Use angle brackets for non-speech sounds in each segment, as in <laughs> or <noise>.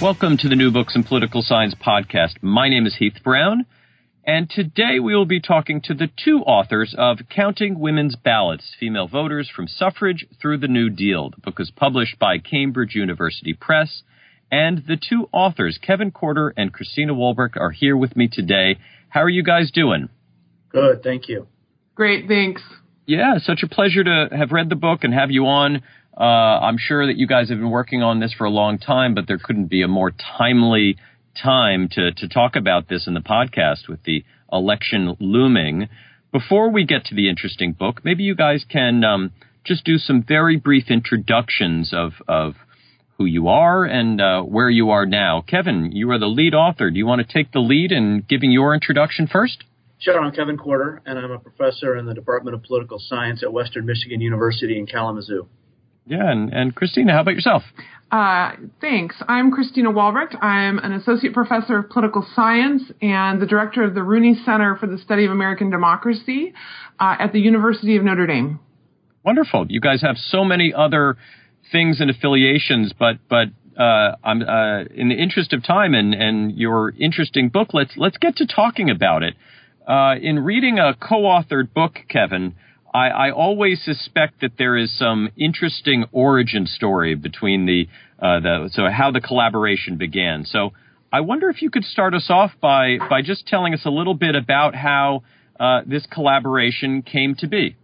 Welcome to the New Books in Political Science podcast. My name is Heath Brown, and today we will be talking to the two authors of Counting Women's Ballots Female Voters from Suffrage Through the New Deal. The book is published by Cambridge University Press, and the two authors, Kevin Corder and Christina Wolbrecht, are here with me today. How are you guys doing? Good, thank you. Great, thanks. Yeah, such a pleasure to have read the book and have you on. Uh, I'm sure that you guys have been working on this for a long time, but there couldn't be a more timely time to, to talk about this in the podcast with the election looming. Before we get to the interesting book, maybe you guys can um, just do some very brief introductions of, of who you are and uh, where you are now. Kevin, you are the lead author. Do you want to take the lead in giving your introduction first? Sure, I'm Kevin Corder, and I'm a professor in the Department of Political Science at Western Michigan University in Kalamazoo. Yeah, and, and Christina, how about yourself? Uh, thanks. I'm Christina Wolbrecht. I'm an associate professor of political science and the director of the Rooney Center for the Study of American Democracy uh, at the University of Notre Dame. Wonderful. You guys have so many other things and affiliations, but but uh, I'm uh, in the interest of time and and your interesting book. Let's let's get to talking about it. Uh, in reading a co-authored book, Kevin. I, I, always suspect that there is some interesting origin story between the uh, the so how the collaboration began. So I wonder if you could start us off by by just telling us a little bit about how uh, this collaboration came to be.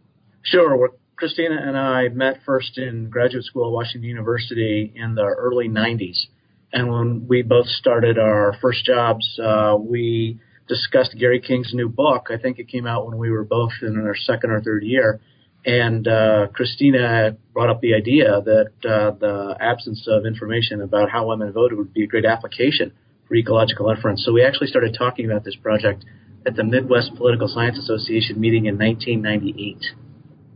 Sure. Well, Christina and I met first in graduate school at Washington University in the early '90s, and when we both started our first jobs, uh, we discussed Gary King's new book. I think it came out when we were both in our second or third year. And uh, Christina brought up the idea that uh, the absence of information about how women voted would be a great application for ecological inference. So we actually started talking about this project at the Midwest Political Science Association meeting in 1998.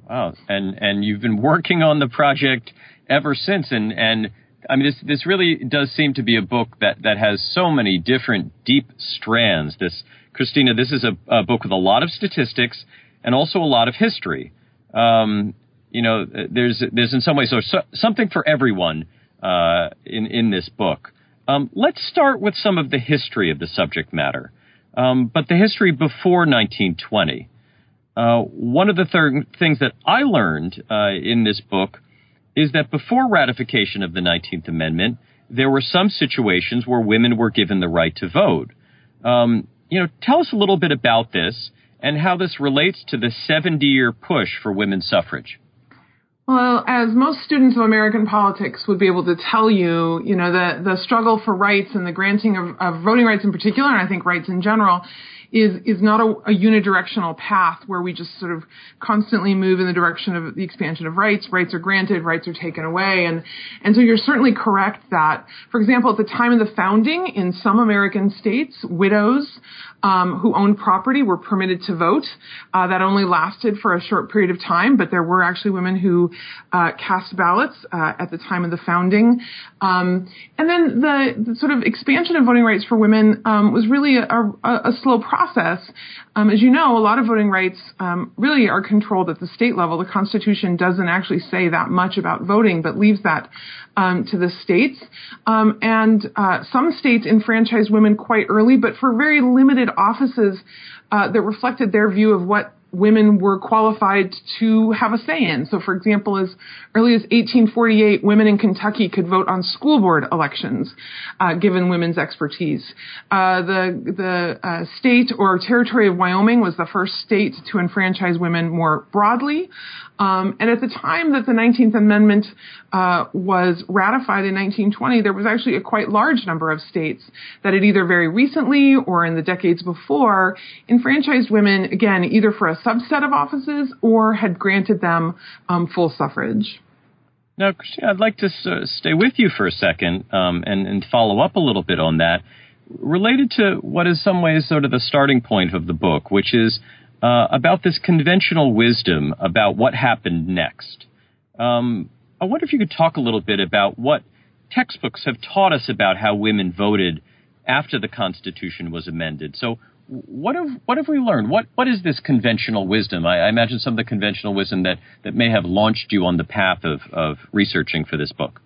Wow, and and you've been working on the project ever since, and and I mean, this this really does seem to be a book that that has so many different deep strands. This Christina, this is a, a book with a lot of statistics and also a lot of history. Um, you know, there's there's in some ways so, so something for everyone uh, in in this book. Um, let's start with some of the history of the subject matter, um, but the history before 1920. Uh, one of the thir- things that I learned uh, in this book is that before ratification of the 19th Amendment, there were some situations where women were given the right to vote. Um, you know, tell us a little bit about this and how this relates to the 70 year push for women's suffrage. Well, as most students of American politics would be able to tell you, you know, the, the struggle for rights and the granting of, of voting rights in particular, and I think rights in general, is is not a, a, unidirectional path where we just sort of constantly move in the direction of the expansion of rights. Rights are granted, rights are taken away, and and so you're certainly correct that, for example, at the time of the founding, in some American states, widows um, who owned property were permitted to vote. Uh, that only lasted for a short period of time, but there were actually women who uh, cast ballots uh, at the time of the founding. Um, and then the, the, sort of expansion of voting rights for women um, was really a, a, a slow process. Um, as you know, a lot of voting rights um, really are controlled at the state level. The Constitution doesn't actually say that much about voting, but leaves that um, to the states. Um, and uh, some states enfranchise women quite early, but for very limited offices uh, that reflected their view of what women were qualified to have a say in. So, for example, as early as 1848, women in Kentucky could vote on school board elections, uh, given women's expertise. Uh, the the uh, state or territory of Wyoming was the first state to enfranchise women more broadly. Um, and at the time that the 19th Amendment uh, was ratified in 1920, there was actually a quite large number of states that had either very recently or in the decades before enfranchised women, again, either for a subset of offices or had granted them um, full suffrage. Now, Christine, I'd like to uh, stay with you for a second um, and, and follow up a little bit on that, related to what is some ways sort of the starting point of the book, which is uh, about this conventional wisdom about what happened next. Um, I wonder if you could talk a little bit about what textbooks have taught us about how women voted after the Constitution was amended. So, what have what have we learned? What what is this conventional wisdom? I, I, imagine some of the conventional wisdom that, that may have launched you on the path of, of researching for this book.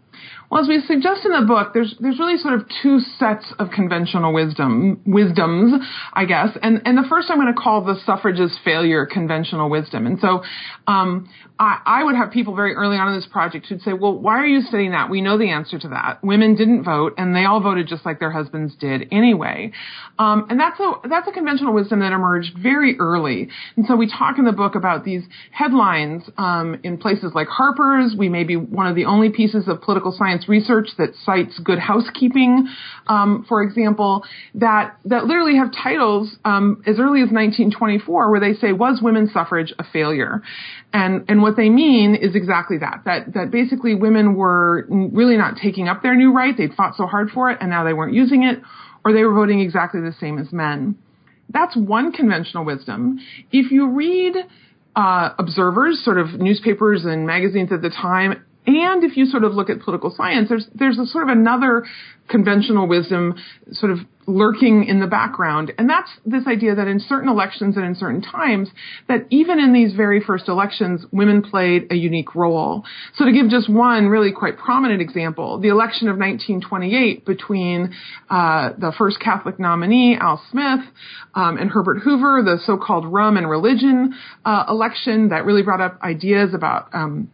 Well, as we suggest in the book, there's there's really sort of two sets of conventional wisdom wisdoms, I guess. And and the first I'm going to call the suffrage's failure conventional wisdom. And so um, I, I would have people very early on in this project who'd say, well, why are you studying that? We know the answer to that. Women didn't vote, and they all voted just like their husbands did anyway. Um, and that's a that's a conventional wisdom that emerged very early. And so we talk in the book about these headlines um, in places like Harper's. We may be one of the only pieces of political science research that cites good housekeeping, um, for example, that that literally have titles um, as early as 1924 where they say was women's suffrage a failure, and and what they mean is exactly that that that basically women were really not taking up their new right. They'd fought so hard for it, and now they weren't using it, or they were voting exactly the same as men. That's one conventional wisdom. If you read uh, observers, sort of newspapers and magazines at the time, and if you sort of look at political science, there's there's a sort of another conventional wisdom sort of lurking in the background, and that's this idea that in certain elections and in certain times, that even in these very first elections, women played a unique role. So to give just one really quite prominent example, the election of 1928 between uh, the first Catholic nominee Al Smith um, and Herbert Hoover, the so-called rum and religion uh, election that really brought up ideas about um,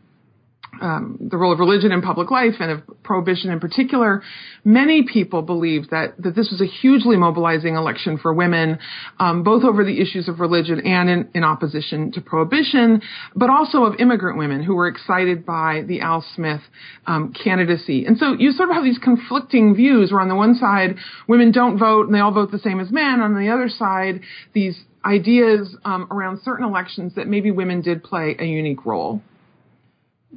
um, the role of religion in public life and of prohibition in particular, many people believed that, that this was a hugely mobilizing election for women, um, both over the issues of religion and in, in, opposition to prohibition, but also of immigrant women who were excited by the Al Smith um, candidacy. And so you sort of have these conflicting views where on the one side, women don't vote and they all vote the same as men. On the other side, these ideas um, around certain elections that maybe women did play a unique role.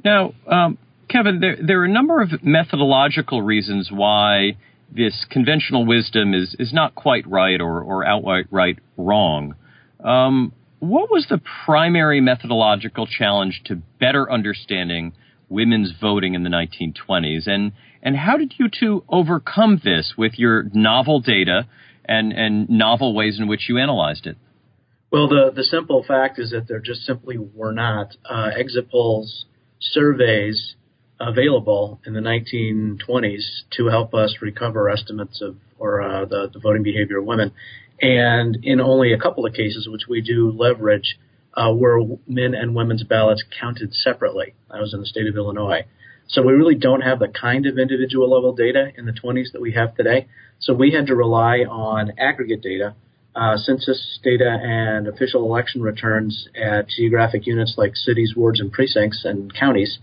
Now, um, Kevin, there, there are a number of methodological reasons why this conventional wisdom is, is not quite right or, or outright right wrong. Um, what was the primary methodological challenge to better understanding women's voting in the 1920s? And, and how did you two overcome this with your novel data and, and novel ways in which you analyzed it? Well, the, the simple fact is that there just simply were not. Uh, exit polls surveys available in the 1920s to help us recover estimates of or uh, the, the, voting behavior of women. And in only a couple of cases, which we do leverage, uh, were men and women's ballots counted separately. That was in the state of Illinois. So we really don't have the kind of individual level data in the 20s that we have today. So we had to rely on aggregate data uh, census data and official election returns at geographic units like cities, wards, and precincts and counties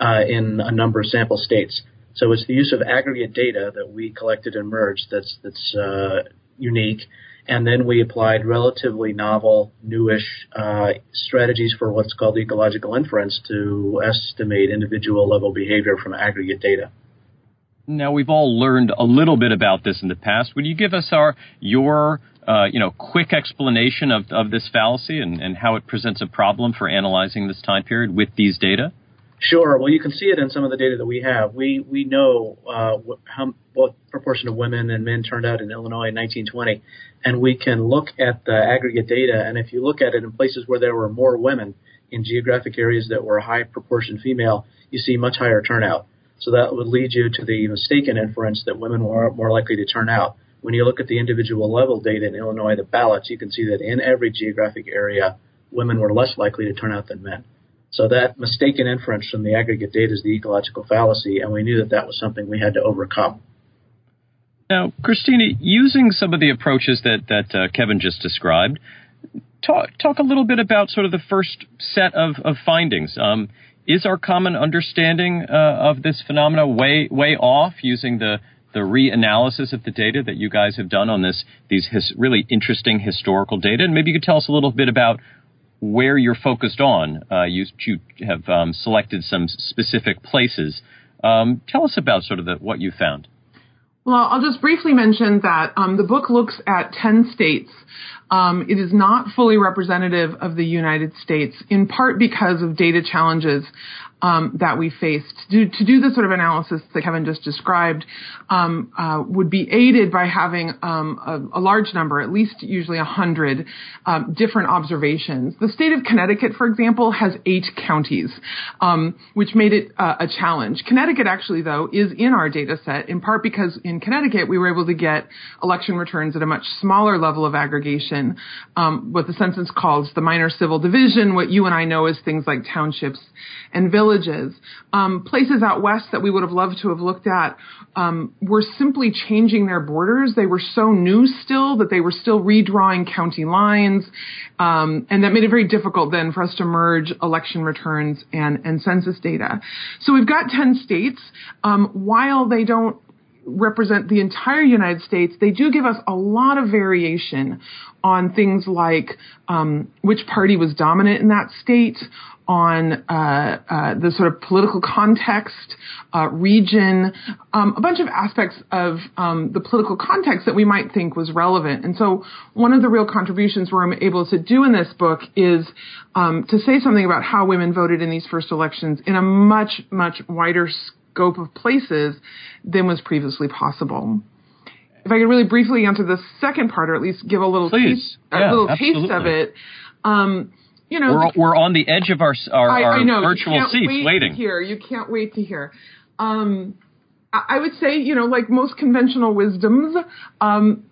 uh, in a number of sample states. So it's the use of aggregate data that we collected and merged that's that's uh, unique, and then we applied relatively novel, newish uh, strategies for what's called ecological inference to estimate individual level behavior from aggregate data. Now we've all learned a little bit about this in the past. Would you give us our your uh, you know, quick explanation of, of this fallacy and, and how it presents a problem for analyzing this time period with these data? Sure. Well, you can see it in some of the data that we have. We we know uh, what, how, what proportion of women and men turned out in Illinois in 1920, and we can look at the aggregate data. And if you look at it in places where there were more women in geographic areas that were high proportion female, you see much higher turnout. So that would lead you to the mistaken inference that women were more likely to turn out when you look at the individual level data in Illinois, the ballots, you can see that in every geographic area, women were less likely to turn out than men. So that mistaken inference from the aggregate data is the ecological fallacy, and we knew that that was something we had to overcome. Now, Christina, using some of the approaches that that uh, Kevin just described, talk talk a little bit about sort of the first set of of findings. Um, is our common understanding uh, of this phenomena way way off using the the reanalysis of the data that you guys have done on this these his, really interesting historical data, and maybe you could tell us a little bit about where you're focused on. Uh, you, you have um, selected some specific places. Um, tell us about sort of the, what you found. Well, I'll just briefly mention that um, the book looks at 10 states. Um, it is not fully representative of the United States, in part because of data challenges um, that we faced. To to do the sort of analysis that Kevin just described um, uh, would be aided by having um, a, a, large number, at least usually 100 um, different observations. The state of Connecticut, for example, has eight counties, um, which made it uh, a challenge. Connecticut actually, though, is in our data set in part because in Connecticut we were able to get election returns at a much smaller level of aggregation, um, what the census calls the minor civil division, what you and I know as things like townships and villages. Um, places out west that we would have loved to have looked at um, were simply changing their borders. They were so new still that they were still redrawing county lines, um, and that made it very difficult then for us to merge election returns and, and census data. So we've got 10 states. Um, while they don't represent the entire United States, they do give us a lot of variation on things like um, which party was dominant in that state, on uh, uh, the sort of political context, uh, region, um, a bunch of aspects of um, the political context that we might think was relevant. And so, one of the real contributions we're able to do in this book is um, to say something about how women voted in these first elections in a much, much wider scope of places than was previously possible. If I could really briefly answer the second part, or at least give a little taste, yeah, a little taste of it. Um, you know, we're, we're on the edge of our our, I, our I know, virtual seats wait waiting. here, you can't wait to hear. Um, I would say, you know, like most conventional wisdoms, um,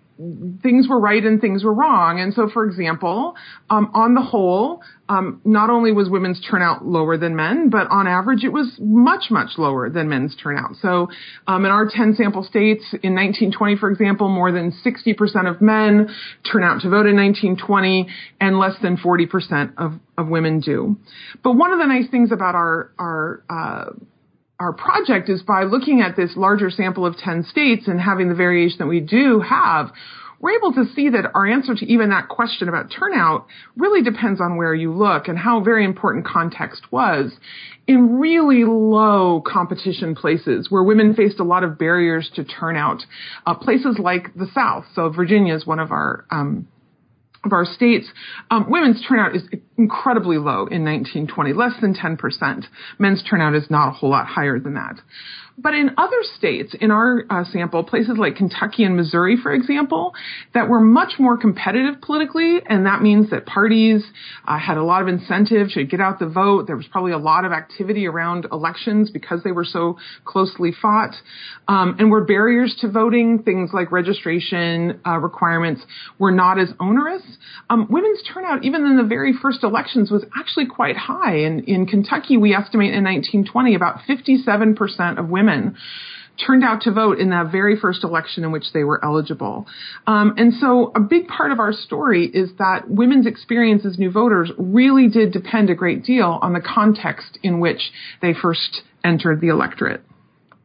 things were right and things were wrong. And so, for example, um, on the whole, um, not only was women's turnout lower than men, but on average it was much, much lower than men's turnout. So, um, in our 10 sample states in 1920, for example, more than 60% of men turn out to vote in 1920 and less than 40% of, of women do. But one of the nice things about our, our, uh, our project is by looking at this larger sample of 10 states and having the variation that we do have, we're able to see that our answer to even that question about turnout really depends on where you look and how very important context was. In really low competition places where women faced a lot of barriers to turnout, uh, places like the South. So Virginia is one of our um, of our states, um, women's turnout is incredibly low in 1920, less than 10%. Men's turnout is not a whole lot higher than that. But in other states, in our uh, sample, places like Kentucky and Missouri, for example, that were much more competitive politically, and that means that parties uh, had a lot of incentive to get out the vote. There was probably a lot of activity around elections because they were so closely fought, um, and where barriers to voting, things like registration uh, requirements, were not as onerous. Um, women's turnout, even in the very first elections, was actually quite high. In, in Kentucky, we estimate in 1920 about 57% of women women turned out to vote in that very first election in which they were eligible. Um, and so a big part of our story is that women's experience as new voters really did depend a great deal on the context in which they first entered the electorate.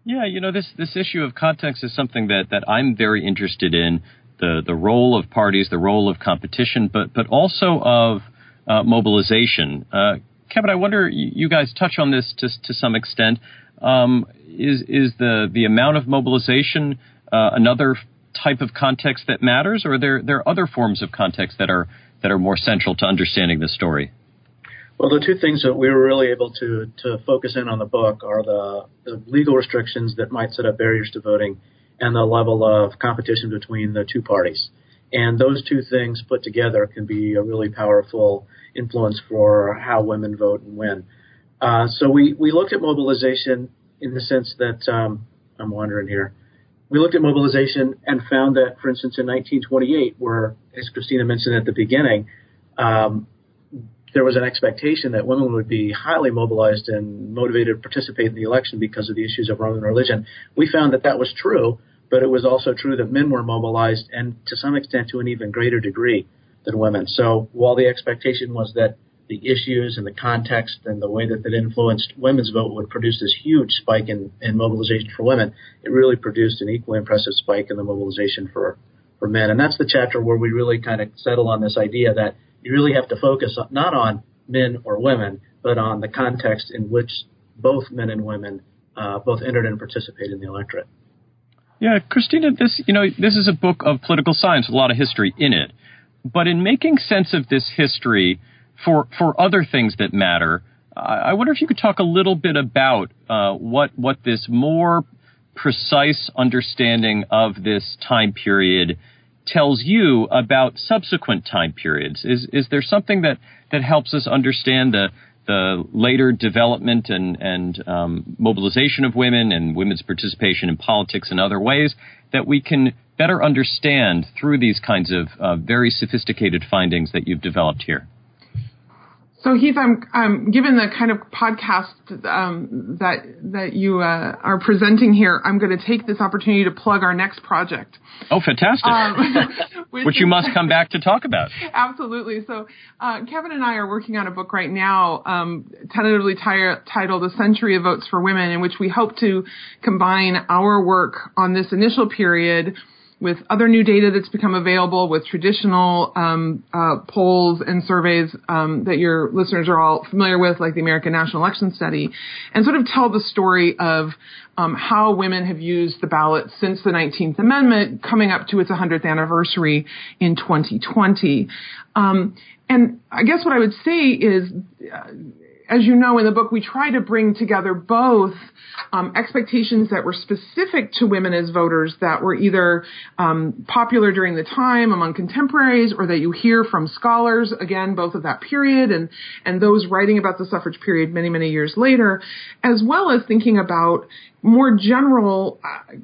Yeah, you know, this, this issue of context is something that, that I'm very interested in. The, the role of parties, the role of competition, but, but also of uh, mobilization. Uh, Kevin, I wonder, you guys touch on this to, to some extent. Um, is is the the amount of mobilization uh, another type of context that matters, or are there there are other forms of context that are that are more central to understanding the story? Well, the two things that we were really able to to focus in on the book are the, the legal restrictions that might set up barriers to voting, and the level of competition between the two parties. And those two things put together can be a really powerful influence for how women vote and win. Uh, so we, we looked at mobilization in the sense that um, I'm wondering here. We looked at mobilization and found that, for instance, in 1928, where, as Christina mentioned at the beginning, um, there was an expectation that women would be highly mobilized and motivated to participate in the election because of the issues of rum and religion. We found that that was true, but it was also true that men were mobilized and to some extent to an even greater degree than women. So while the expectation was that the issues and the context and the way that it influenced women's vote would produce this huge spike in, in mobilization for women, it really produced an equally impressive spike in the mobilization for, for men. And that's the chapter where we really kind of settle on this idea that you really have to focus not on men or women, but on the context in which both men and women uh, both entered and participated in the electorate. Yeah, Christina, this you know this is a book of political science a lot of history in it, but in making sense of this history for for other things that matter, I wonder if you could talk a little bit about uh, what what this more precise understanding of this time period tells you about subsequent time periods. Is is there something that that helps us understand the the later development and and um, mobilization of women and women's participation in politics in other ways that we can better understand through these kinds of uh, very sophisticated findings that you've developed here? So Heath, I'm, um, given the kind of podcast um, that that you uh, are presenting here, I'm going to take this opportunity to plug our next project. Oh, fantastic! Um, <laughs> which, which you must come back to talk about. <laughs> Absolutely. So uh, Kevin and I are working on a book right now, um, tentatively titled "A Century of Votes for Women," in which we hope to combine our work on this initial period with other new data that's become available, with traditional um, uh, polls and surveys um, that your listeners are all familiar with, like the American National Election Study, and sort of tell the story of um, how women have used the ballot since the 19th Amendment, coming up to its 100th anniversary in 2020. Um, and I guess what I would say is. Uh, as you know in the book, we try to bring together both um, expectations that were specific to women as voters that were either um, popular during the time among contemporaries or that you hear from scholars, again, both of that period and, and those writing about the suffrage period many, many years later, as well as thinking about more general uh,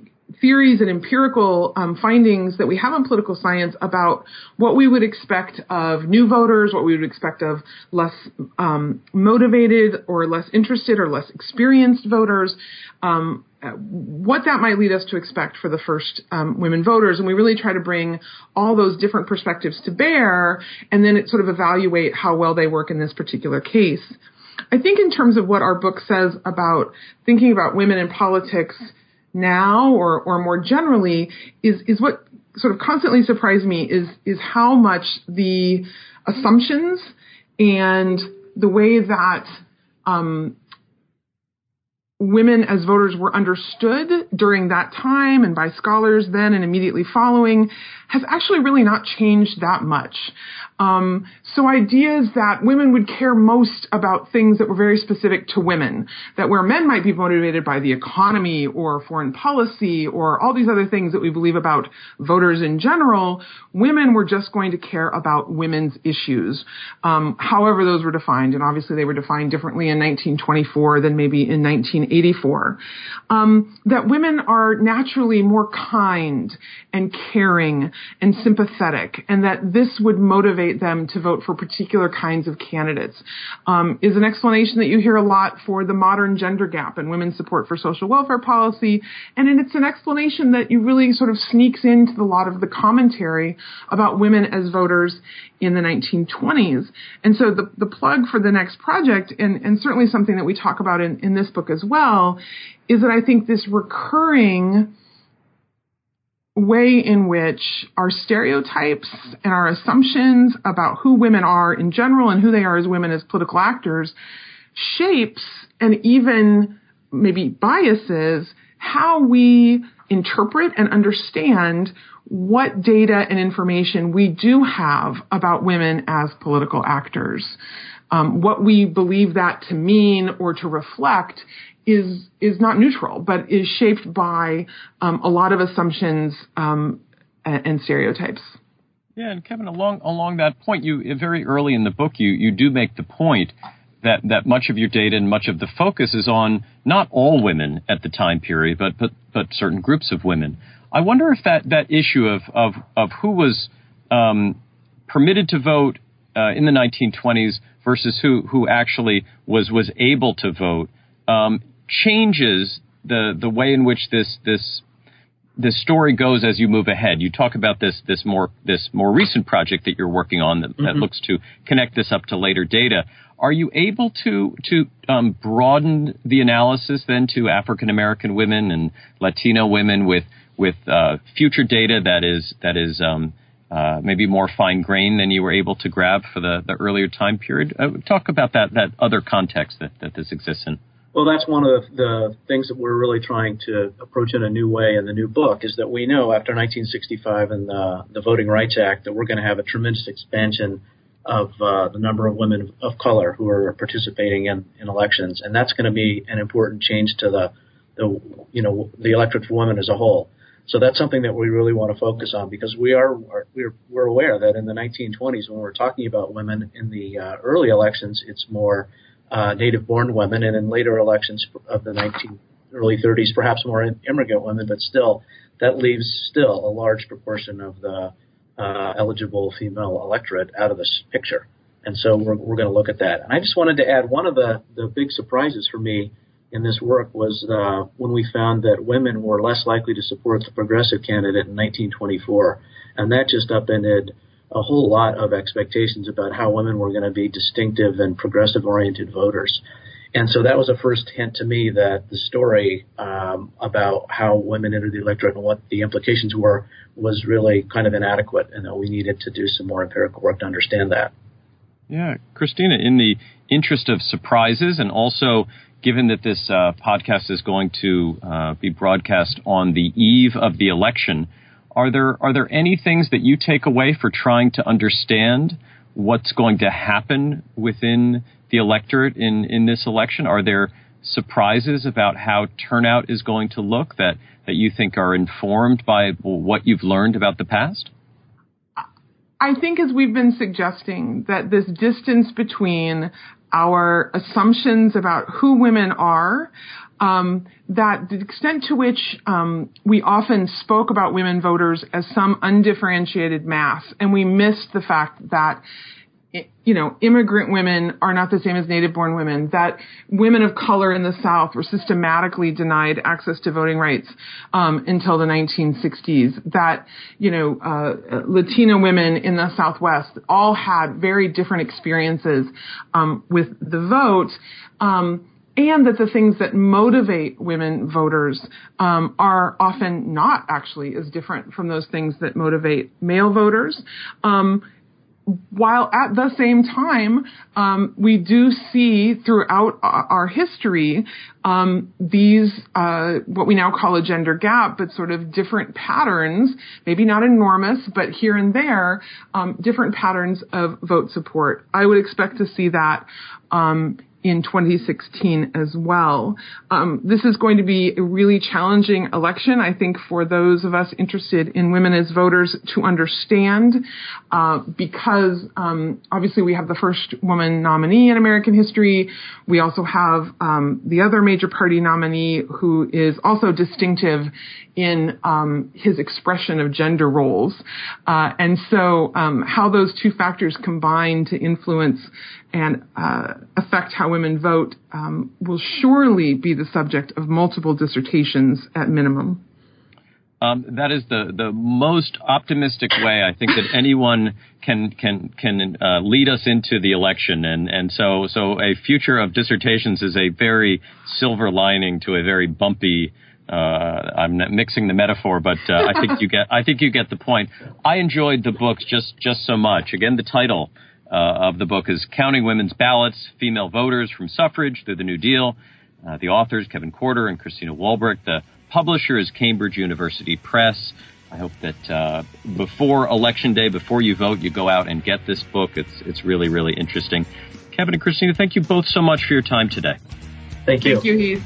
theories and empirical um, findings that we have in political science about what we would expect of new voters, what we would expect of less um, motivated or less interested or less experienced voters, um, what that might lead us to expect for the first um, women voters. And we really try to bring all those different perspectives to bear and then it sort of evaluate how well they work in this particular case. I think in terms of what our book says about thinking about women in politics now or, or more generally is, is what sort of constantly surprised me is, is how much the assumptions and the way that um, women as voters were understood during that time and by scholars then and immediately following has actually really not changed that much. Um, so ideas that women would care most about things that were very specific to women, that where men might be motivated by the economy or foreign policy or all these other things that we believe about voters in general, women were just going to care about women's issues, um, however those were defined. And obviously they were defined differently in 1924 than maybe in 1984. Um, that women are naturally more kind and caring and sympathetic, and that this would motivate them to vote for particular kinds of candidates, um, is an explanation that you hear a lot for the modern gender gap and women's support for social welfare policy, and it's an explanation that you really sort of sneaks into a lot of the commentary about women as voters in the 1920s. And so the, the plug for the next project, and, and certainly something that we talk about in, in this book as well, is that I think this recurring way in which our stereotypes and our assumptions about who women are in general and who they are as women as political actors shapes and even maybe biases how we interpret and understand what data and information we do have about women as political actors. Um, what we believe that to mean or to reflect is is not neutral, but is shaped by um, a lot of assumptions um, and, and, stereotypes. Yeah, and Kevin, along along that point, you very early in the book, you you do make the point that that much of your data and much of the focus is on not all women at the time period, but but but certain groups of women. I wonder if that that issue of of of who was um, permitted to vote uh, in the 1920s versus who who actually was was able to vote um, changes the the way in which this this this story goes as you move ahead. You talk about this this more this more recent project that you're working on that, mm-hmm. that looks to connect this up to later data. Are you able to to um, broaden the analysis then to African American women and Latino women with with uh, future data that is that is um, uh, maybe more fine grain than you were able to grab for the, the earlier time period. Uh, talk about that that other context that, that this exists in. Well, that's one of the, things that we're really trying to approach in a new way in the new book is that we know after 1965 and the, the Voting Rights Act that we're going to have a tremendous expansion of uh, the number of women of color who are participating in, in elections, and that's going to be an important change to the, the you know the electorate for women as a whole. So that's something that we really want to focus on because we are we're, we're aware that in the 1920s when we're talking about women in the uh, early elections, it's more uh, native-born women, and in later elections of the 19 early 30s, perhaps more immigrant women, but still that leaves still a large proportion of the uh, eligible female electorate out of this picture. And so we're, we're going to look at that. And I just wanted to add one of the, the big surprises for me in this work was uh, when we found that women were less likely to support the progressive candidate in 1924, and that just upended a whole lot of expectations about how women were going to be distinctive and progressive oriented voters. And so that was a first hint to me that the story um, about how women entered the electorate and what the implications were was really kind of inadequate, and that we needed to do some more empirical work to understand that. Yeah, Christina, in the interest of surprises and also given that this uh, podcast is going to uh, be broadcast on the eve of the election, are there are there any things that you take away for trying to understand what's going to happen within the electorate in in this election? Are there surprises about how turnout is going to look that that you think are informed by what you've learned about the past? I think, as we've been suggesting, that this distance between our assumptions about who women are, um, that the extent to which um, we often spoke about women voters as some undifferentiated mass, and we missed the fact that you know, immigrant women are not the same as native born women, that women of color in the South were systematically denied access to voting rights um, until the 1960s, that, you know, uh, Latina women in the Southwest all had very different experiences um, with the vote. Um, and that the things that motivate women voters um, are often not actually as different from those things that motivate male voters. Um, while at the same time, um, we do see throughout our history um, these uh, what we now call a gender gap, but sort of different patterns, maybe not enormous, but here and there, um, different patterns of vote support. I would expect to see that um, in 2016 as well. Um, this is going to be a really challenging election, I think, for those of us interested in women as voters to understand, uh, because um, obviously we have the first woman nominee in American history. We also have um, the other major party nominee who is also distinctive in um, his expression of gender roles, uh, and so um, how those two factors combine to influence and uh, affect how women vote um, will surely be the subject of multiple dissertations at minimum. Um, that is the, the most optimistic way I think that <laughs> anyone can can can uh, lead us into the election, and and so so a future of dissertations is a very silver lining to a very bumpy. Uh, I'm mixing the metaphor, but uh, I think you get I think you get the point. I enjoyed the books just just so much. Again, the title of the book is Counting Women's Ballots, Female Voters from Suffrage Through the New Deal. Uh, the authors, Kevin Corder and Christina Wolbrecht. The publisher is Cambridge University Press. I hope that uh, before election day, before you vote, you go out and get this book. It's it's really really interesting. Kevin and Christina, thank you both so much for your time today. Thank you. Thank you, Heath.